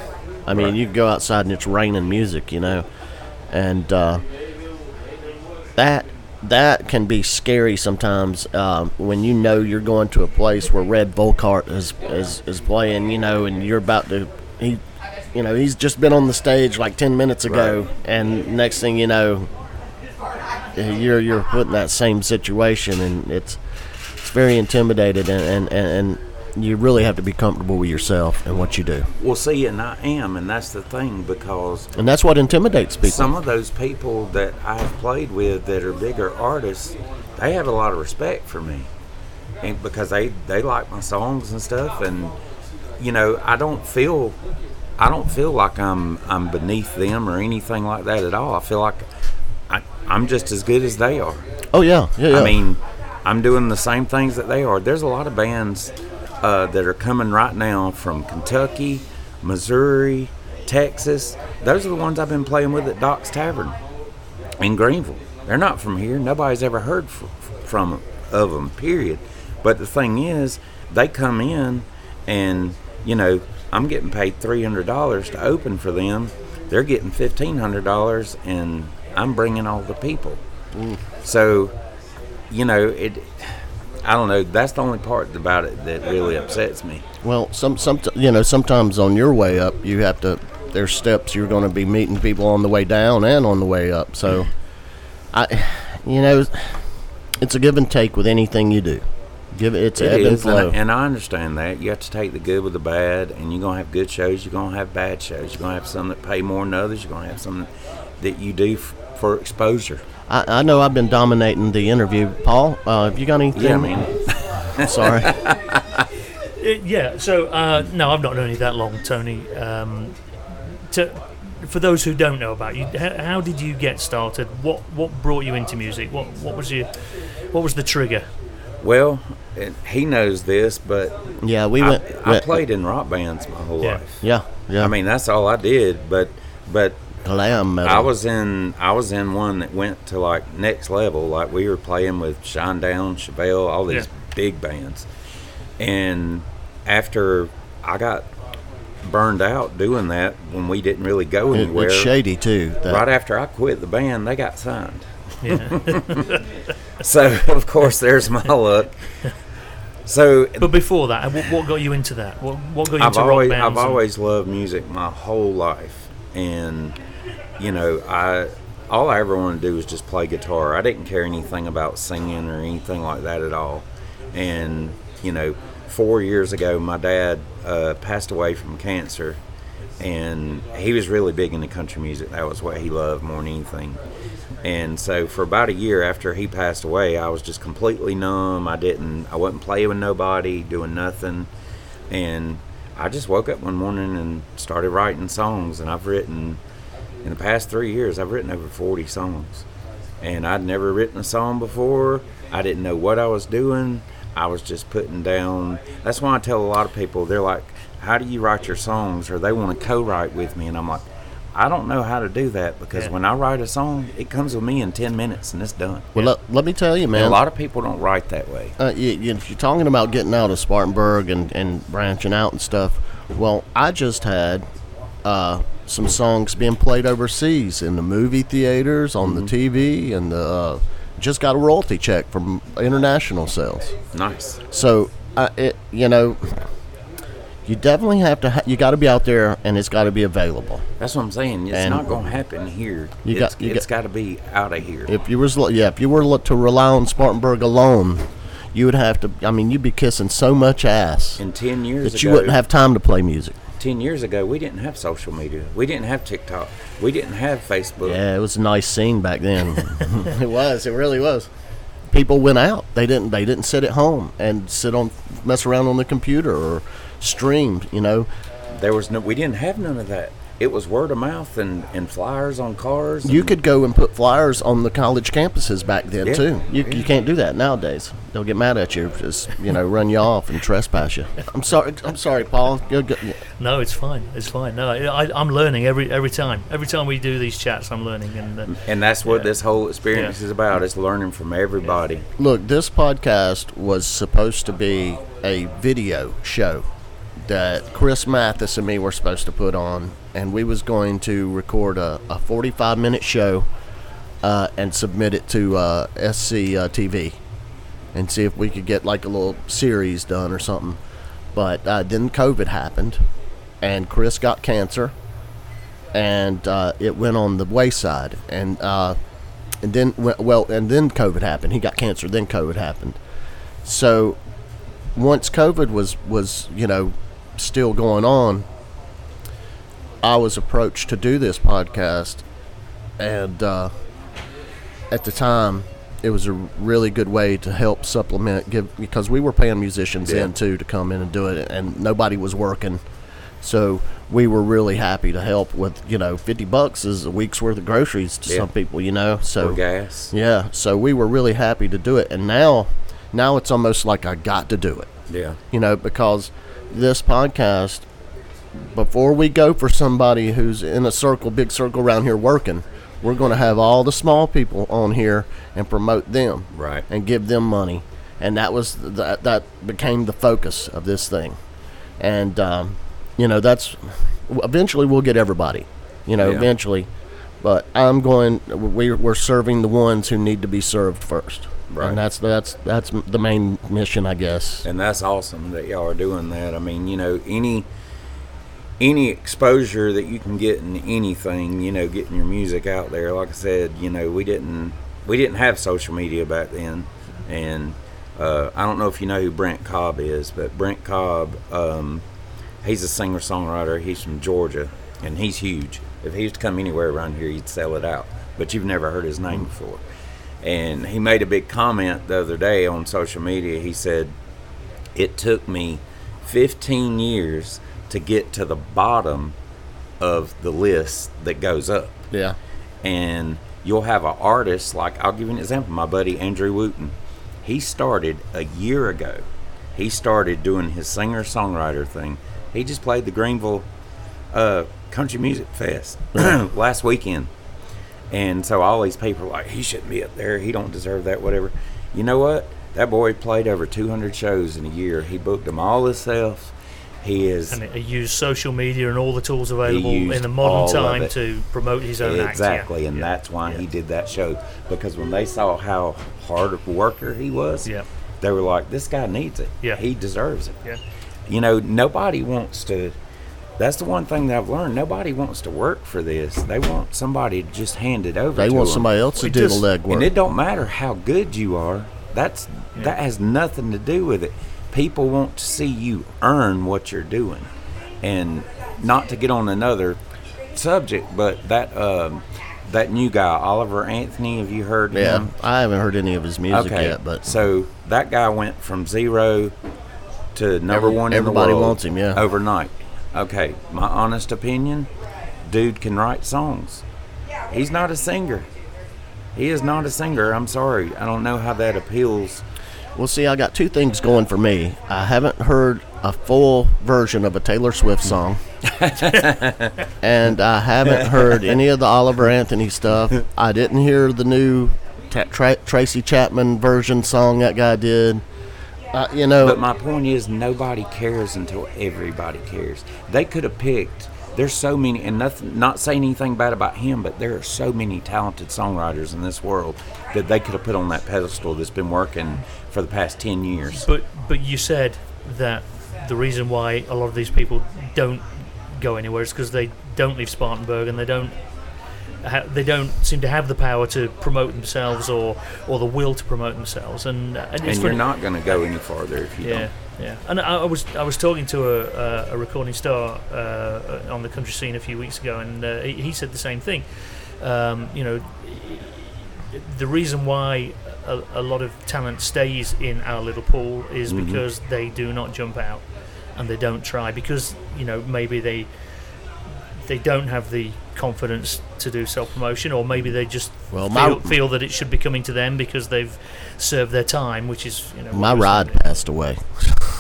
I mean, Right. you go outside and it's raining music, you know, and uh, that that can be scary sometimes um, when you know you're going to a place where Redd Volkaert is, is is playing, you know, and you're about to he, you know, he's just been on the stage like ten minutes ago, Right. and next thing you know, you're you're put in that same situation, and it's it's very intimidated and and, and, and you really have to be comfortable with yourself and what you do, Well, see, and I am, and that's the thing because and that's what intimidates people. some of those people that I've played with that are bigger artists, they have a lot of respect for me, and because they they like my songs and stuff, and you know, I don't feel I don't feel like I'm I'm beneath them or anything like that at all. I feel like I, I'm just as good as they are. oh yeah, yeah, yeah. I mean, I'm doing the same things that they are. There's a lot of bands uh, that are coming right now from Kentucky, Missouri, Texas. Those are the ones I've been playing with at Doc's Tavern in Greenville. They're not from here. Nobody's ever heard f- from of them. Period. But the thing is, they come in, and you know, I'm getting paid three hundred dollars to open for them. They're getting fifteen hundred dollars, and I'm bringing all the people. Mm. So, you know, it. I don't know. That's the only part about it that really upsets me. Well, some some you know sometimes on your way up you have to. There's steps you're going to be meeting people on the way down and on the way up. So, I, you know, it's a give and take with anything you do. Give it. It's It ebb and is, and, I- flow. and I understand that. You have to take the good with the bad, and you're gonna have good shows. You're gonna have bad shows. You're gonna have some that pay more than others. You're gonna have some that you do f- for exposure. I, I know I've been dominating the interview. Paul, uh, have you got anything? Yeah, I mean, Sorry. Uh, yeah. So uh, no, I've not known you that long, Tony. Um, to, for those who don't know about you, how, how did you get started? What what brought you into music? What what was your what was the trigger? Well, and he knows this, but Yeah, we I, went. I went- played in rock bands my whole Yeah. life. Yeah, yeah. I mean, that's all I did. But but glam metal. I was in I was in one that went to like next level. Like we were playing with Shinedown, Chevelle, all these Yeah. big bands. And after I got burned out doing that when we didn't really go It- anywhere. it's shady too. that- Right after I quit the band, they got signed. Yeah. So of course there's my luck. So but before that, what, what got you into that? What what got you I've into always rock bands? I've and- always loved music my whole life, and you know I all I ever wanted to do was just play guitar. I didn't care anything about singing or anything like that at all. And you know, four years ago, my dad uh, passed away from cancer, and he was really big into country music. That was what he loved more than anything. And so for about a year after he passed away, I was just completely numb. I didn't, I wasn't playing with nobody, doing nothing. And I just woke up one morning and started writing songs. And I've written, in the past three years, I've written over 40 songs. And I'd never written a song before. I didn't know what I was doing. I was just putting down. That's why I tell a lot of people, they're like, How do you write your songs? Or they want to co write with me. And I'm like, I don't know how to do that because Yeah. when I write a song, it comes with me in 10 minutes and it's done. well, let, let me tell you, And man. a lot of people don't write that way. uh, you, you, if you're talking about getting out of Spartanburg and, and branching out and stuff, well, I just had uh, some songs being played overseas in the movie theaters, on the TV, and the, uh, just got a royalty check from international sales. Nice. So, it you know, you definitely have to. Ha- you got to be out there, and it's got to be available. That's what I'm saying. It's And- not going to happen here. You it's got- it's got- to be out of here. If you was yeah, if you were to rely on Spartanburg alone, you would have to. I mean, you'd be kissing so much ass in 10 years that you ago, wouldn't have time to play music. 10 years ago, we didn't have social media. We didn't have TikTok. We didn't have Facebook. Yeah, it was a nice scene back then. it was. It really was. People went out. They didn't. They didn't sit at home and sit on, mess around on the computer or streamed. You know. There was no, we didn't have none of that. It was word of mouth and, and flyers on cars. You could go and put flyers on the college campuses back then Yeah, too. You, yeah. you can't do that nowadays. They'll get mad at you. Just you know, run you off and trespass you. I'm sorry. I'm sorry, Paul. Go, go, No, it's fine. It's fine. No, I, I'm learning every every time. Every time we do these chats, I'm learning. And uh, And that's what Yeah. this whole experience Yeah. is about. It's learning from everybody. Look, this podcast was supposed to be a video show that Chris Mathis and me were supposed to put on, and we was going to record a, a 45 minute show uh, and submit it to uh, SC uh, TV and see if we could get like a little series done or something. But uh, then COVID happened, and Chris got cancer, and uh, it went on the wayside, and uh, and then well, and then COVID happened. He got cancer. Then COVID happened. So once COVID was was you know still going on, I was approached to do this podcast, and uh, at the time, it was a really good way to help supplement give because we were paying musicians Yeah. in too to come in and do it, and nobody was working, so we were really happy to help with you know fifty bucks is a week's worth of groceries to Yeah. some people, you know. So Or gas. yeah, so we were really happy to do it, and now, now it's almost like I got to do it, Yeah. you know, because this podcast, before we go for somebody who's in a circle, big circle around here working, we're going to have all the small people on here and promote them, Right. and give them money, and that was that that became the focus of this thing, and um, you know that's eventually we'll get everybody, you know, Yeah. eventually. But I'm going. We, we're serving the ones who need to be served first, Right. and that's that's that's the main mission, I guess. and that's awesome that y'all are doing that. I mean, you know, any any exposure that you can get in anything, you know, getting your music out there. Like I said, you know, we didn't we didn't have social media back then, and uh, I don't know if you know who Brent Cobb is, but Brent Cobb, um, he's a singer songwriter. He's from Georgia, and he's huge. If he was to come anywhere around here, he'd sell it out. But you've never heard his name before. And he made a big comment the other day on social media. He said, it took me 15 years to get to the bottom of the list that goes up. Yeah, And you'll have an artist, like, I'll give you an example. My buddy Andrew Wooten, he started a year ago. He started doing his singer songwriter thing. He just played the Greenville uh, Country Music Fest last weekend. And so all these people are like, he shouldn't be up there. He don't deserve that, whatever. You know what? That boy played over 200 shows in a year. He booked them all himself. He is And he used social media and all the tools available in the modern time to promote his own act. exactly, yeah. and Yeah. that's why Yeah. he did that show. Because when they saw how hard of a worker he was, Yeah. they were like, "This guy needs it. Yeah. he deserves it." Yeah. You know, nobody wants to. That's the one thing that I've learned. Nobody wants to work for this. They want somebody to just hand it over. To them. They to want them. somebody else to It do just- the legwork. And it don't matter how good you are. That's that has nothing to do with it. People want to see you earn what you're doing, and not to get on another subject, but that um, that new guy Oliver Anthony. Have you heard him? yeah, him? I haven't heard any of his music Okay, yet, but so that guy went from zero to number Every- one in the everybody world wants him, yeah. overnight. Okay, my honest opinion, dude can write songs. He's not a singer. He is not a singer. I'm sorry. I don't know how that appeals. Well, see, I got two things going for me. I haven't heard a full version of a Taylor Swift song, and I haven't heard any of the Oliver Anthony stuff. I didn't hear the new Tra- Tracy Chapman version song that guy did. Uh, you know, But my point is, nobody cares until everybody cares. They could have picked. There's so many, and nothing. Not saying anything bad about him, but there are so many talented songwriters in this world that they could have put on that pedestal that's been working for the past ten years. But but you said that the reason why a lot of these people don't go anywhere is because they don't leave Spartanburg and they don't ha- they don't seem to have the power to promote themselves or or the will to promote themselves and and, it's and you're not going to go any farther if you yeah don't. yeah and I, I was I was talking to a, a, a recording star uh, on the country scene a few weeks ago and uh, he, he said the same thing um, you know the reason why a, a lot of talent stays in our little pool is Mhm. because they do not jump out and they don't try because you know maybe they they don't have the confidence to do self promotion or maybe they just Well, feel, my- feel that it should be coming to them because they've served their time which is you know my rod happening. passed away.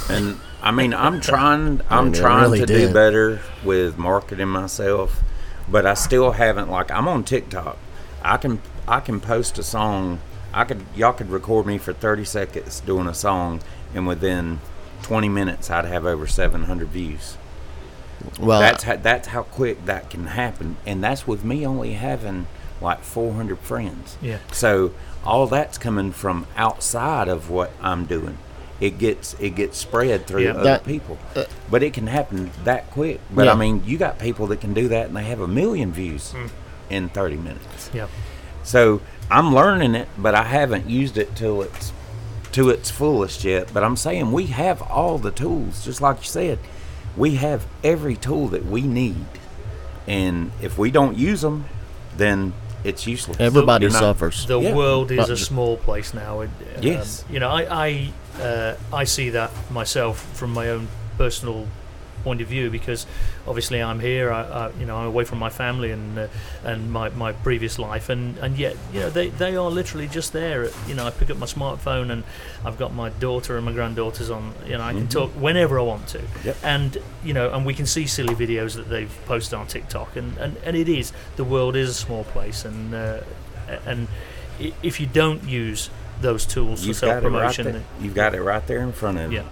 And I mean, I'm trying. I'm mean, trying really to did. do better with marketing myself, but I still haven't. Like, I'm on TikTok. I can I can post a song. I could y'all could record me for 30 seconds doing a song, and within 20 minutes, I'd have over 700 views. Well, that's how, that's how quick that can happen, and that's with me only having like 400 friends. Yeah. So all that's coming from outside of what I'm doing. It gets it gets spread through Yeah. other That- people, uh, but it can happen that quick. But Yeah. I mean, you got people that can do that, and they have a million views Hmm. in 30 minutes. yeah So I'm learning it, but I haven't used it till it's to its fullest yet. But I'm saying we have all the tools, just like you said. We have every tool that we need, and if we don't use them, then it's useless. Everybody You're not- suffers. The Yeah. world is a small place now. and, um, Yes. you know, I I, uh, I see that myself from my own personal point of view because obviously I'm here. I, I you know I'm away from my family and uh, and my, my previous life, and, and yet you know they, they are literally just there. You know, I pick up my smartphone and I've got my daughter and my granddaughters on. You know, I can talk whenever I want to, Yep. and you know, and we can see silly videos that they've posted on TikTok, and, and, and it is the world is a small place, and uh, and if you don't use those tools for You've self got it right there. You've got it right there in front of you. yeah.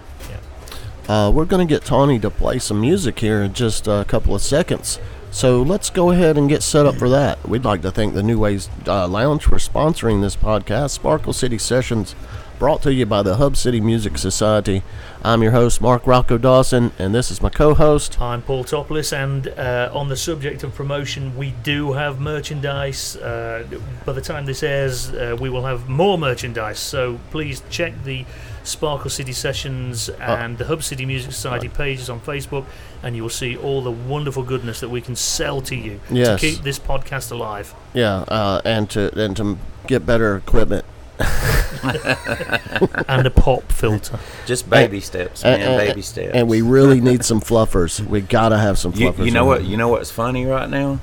Uh, we're going to get Tony to play some music here in just a couple of seconds. So let's go ahead and get set up for that. We'd like to thank the New Ways uh, Lounge for sponsoring this podcast, Sparkle City Sessions, brought to you by the Hub City Music Society. I'm your host, Mark Rocco Dawson, and this is my co host. I'm Paul Topless, and uh, on the subject of promotion, we do have merchandise. Uh, by the time this airs, uh, we will have more merchandise. So please check the Sparkle City Sessions and the Hub City Music Society pages on Facebook, and you will see all the wonderful goodness that we can sell to you Yes. to keep this podcast alive. Yeah, uh, and to and to get better equipment. and a pop filter. Just baby steps, And- man. and- baby uh, steps. And we really need some fluffers. We gotta have some fluffers. you know what? You know what's funny right now?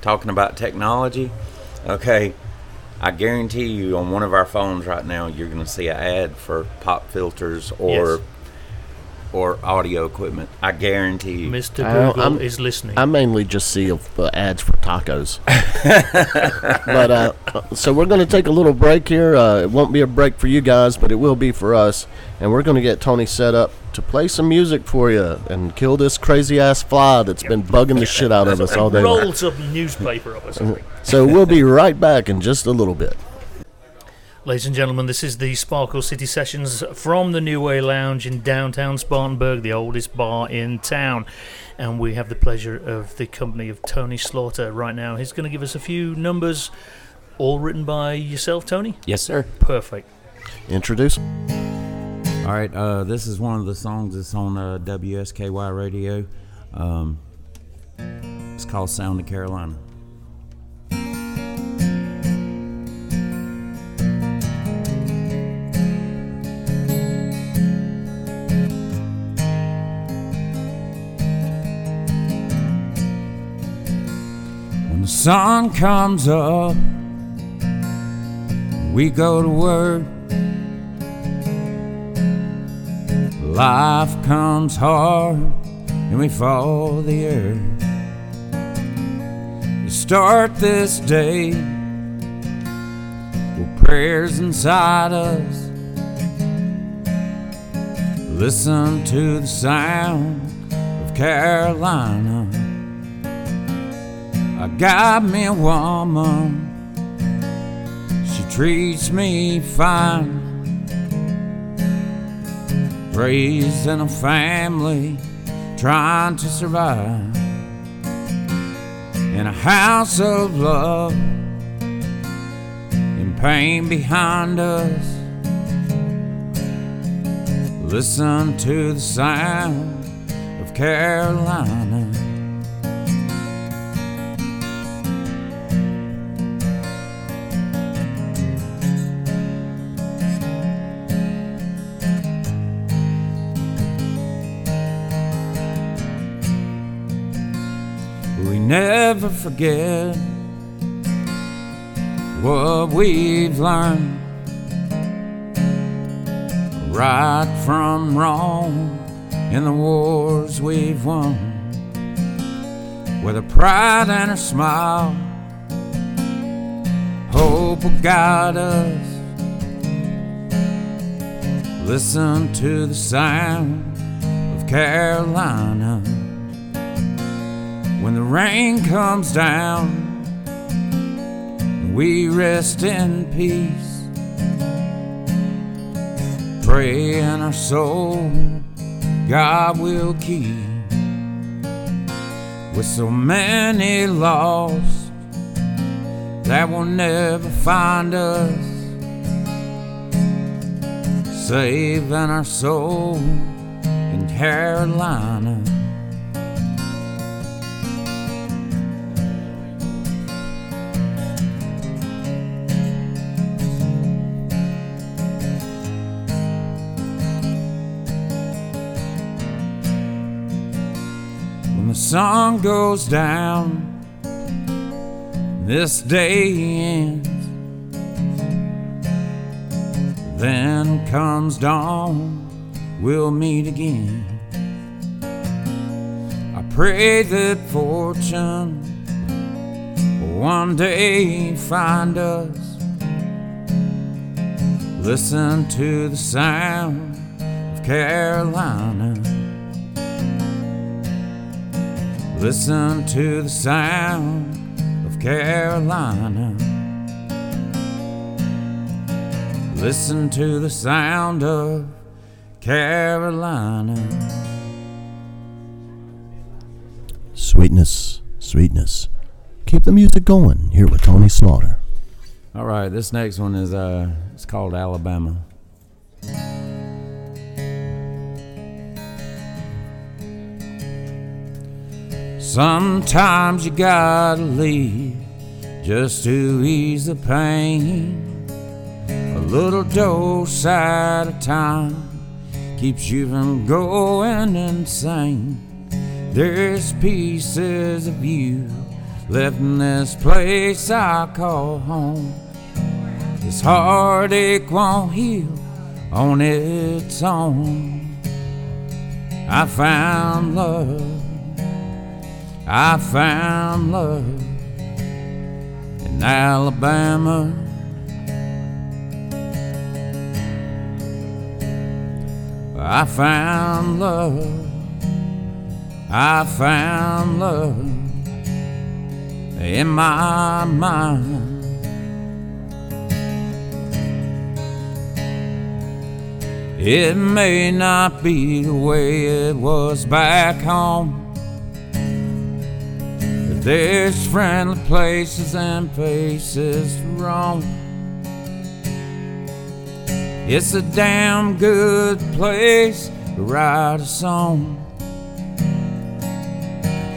Talking about technology. Okay, I guarantee you on one of our phones right now, you're going to see an ad for pop filters or Yes. Or audio equipment. I guarantee you. Mr. I- Google I'm- is listening. I mainly just see uh, ads for tacos. but uh, so we're going to take a little break here. Uh, it won't be a break for you guys, but it will be for us. And we're going to get Tony set up to play some music for you and kill this crazy ass fly that's been bugging the shit out of us all day. Rolls up newspaper up or something. So we'll be right back in just a little bit. Ladies and gentlemen, this is the Sparkle City Sessions from the New Way Lounge in downtown Spartanburg, the oldest bar in town. And we have the pleasure of the company of Tony Slaughter right now. He's going to give us a few numbers, all written by yourself, Tony? yes, sir. Perfect. Introduce. All right, uh, this is one of the songs that's on uh, WSKY radio. Um, it's called Sound of Carolina. When the sun comes up, we go to work. Life comes hard and we fall the earth. To start this day with prayers inside us. Listen to the sound of Carolina. I got me a woman, she treats me fine. Raised in a family trying to survive. In a house of love. And pain behind us. Listen to the sound of carolina never forget what we've learned. Right from wrong in the wars we've won. With a pride and a smile, hope will guide us. Listen to the sound of Carolina when the rain comes down we rest in peace. Pray in our soul, God will keep. With so many lost that will never find us. saving our soul in Carolina. Sun goes down, this day ends. Then comes dawn, we'll meet again. I pray that fortune one day find us. Listen to the sound of Carolina. Listen to the sound of Carolina. Listen to the sound of Carolina. Sweetness, sweetness. Keep the music going here with Tony Slaughter. All right, this next one is uh, it's called Alabama. Sometimes you gotta leave just to ease the pain. A little dose at a time keeps you from going insane. There's pieces of you left in this place I call home. This heartache won't heal on its own. I found love. I found love in Alabama. I found love. I found love in my mind. It may not be the way it was back home. There's friendly places and faces wrong. It's a damn good place to write a song.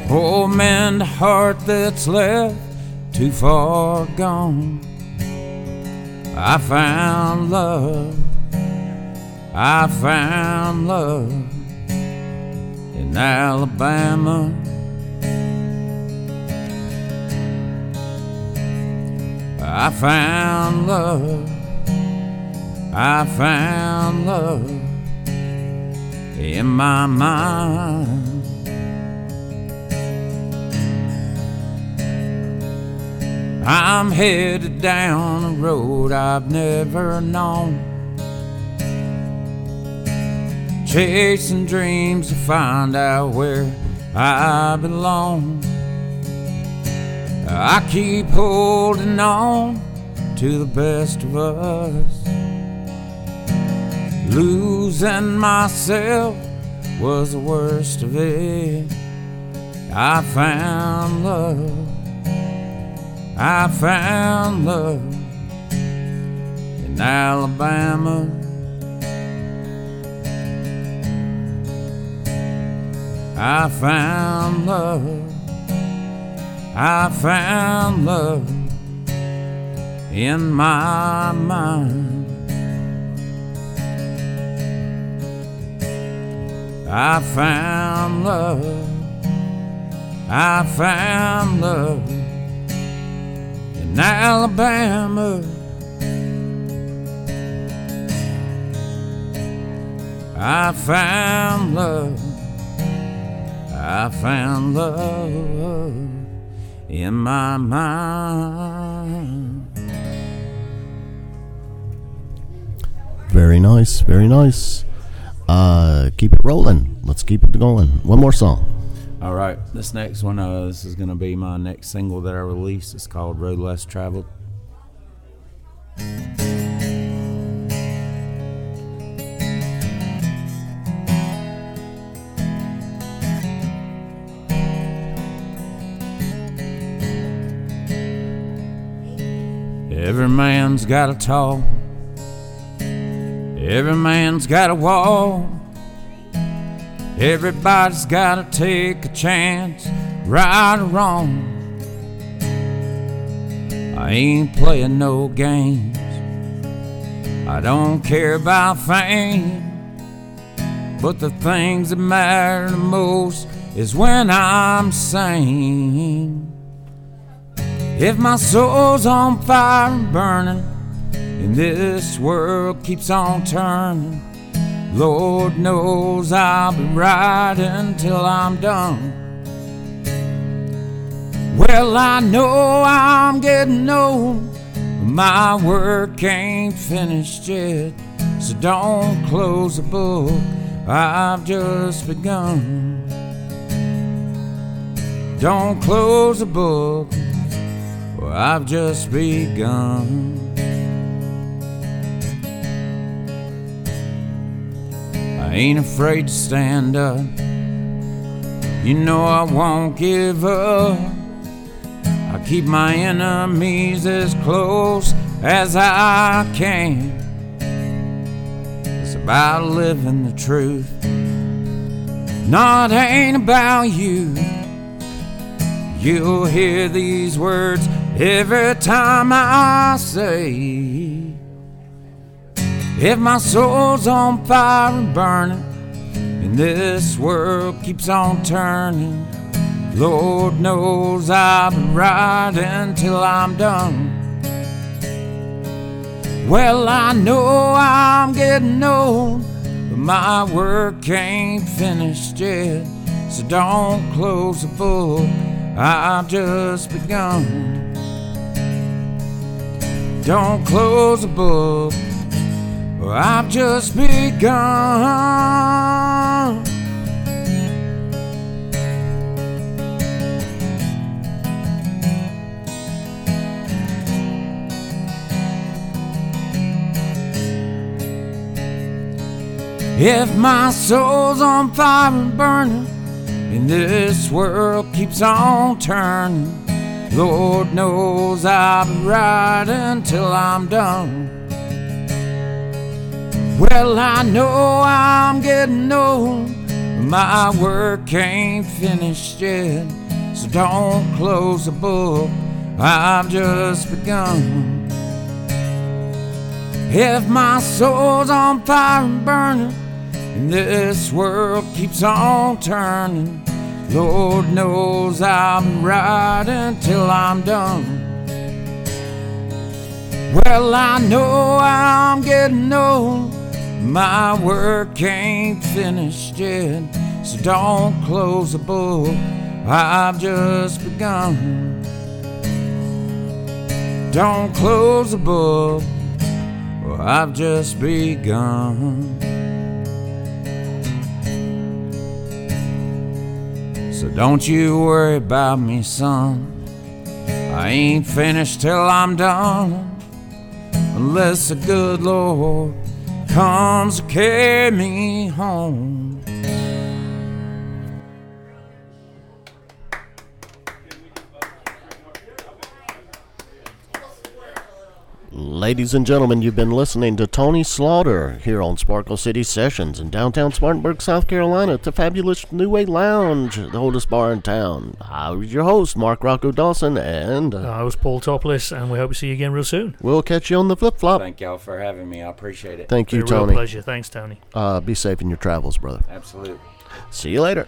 Oh, man, the heart that's left too far gone. I found love. I found love in Alabama. I found love. I found love in my mind. I'm headed down a road I've never known. Chasing dreams to find out where I belong. I keep holding on to the best of us. Losing myself was the worst of it. I found love. I found love in Alabama. I found love. I found love in my mind. I found love. I found love in Alabama. I found love. I found love in my mind. Very nice, very nice. Uh, keep it rolling. Let's keep it going. One more song. All right, this next one, uh, this is gonna be my next single that I release. It's called "Road Less Traveled." Every man's got a talk. Every man's got a wall. Everybody's gotta take a chance, right or wrong. I ain't playing no games. I don't care about fame. But the things that matter the most is when I'm sane. If my soul's on fire and burning, and this world keeps on turning, Lord knows I'll be right until I'm done. Well, I know I'm getting old, but my work ain't finished yet. So don't close the book, I've just begun. Don't close the book, I've just begun. I ain't afraid to stand up. You know I won't give up. I keep my enemies as close as I can. It's about living the truth. Not ain't about you. You'll hear these words every time I say. If my soul's on fire and burning, and this world keeps on turning, Lord knows I'll be right till I'm done. Well, I know I'm getting old, but my work ain't finished yet. So don't close the book, I've just begun. Don't close the book, I've just begun. If my soul's on fire and burning, and this world keeps on turning, Lord knows I'll be right until I'm done. Well, I know I'm getting old, my work ain't finished yet. So don't close the book, I've just begun. If my soul's on fire and burning, and this world keeps on turning, Lord knows I'm right until I'm done. Well, I know I'm getting old. My work ain't finished yet, so don't close the book. I've just begun. Don't close the book, I've just begun. So don't you worry about me, son. I ain't finished till I'm done, unless the good Lord comes to carry me home. Ladies and gentlemen, you've been listening to Tony Slaughter here on Sparkle City Sessions in downtown Spartanburg, South Carolina at the fabulous New Way Lounge, the oldest bar in town. I was your host, Mark Rocco Dawson, and uh, I was Paul Topless, and we hope to see you again real soon. we'll catch you on the flip flop. Thank y'all for having me. I appreciate it. Thank you, It's a real Tony. pleasure. Thanks, Tony. Uh, be safe in your travels, brother. Absolutely. See you later.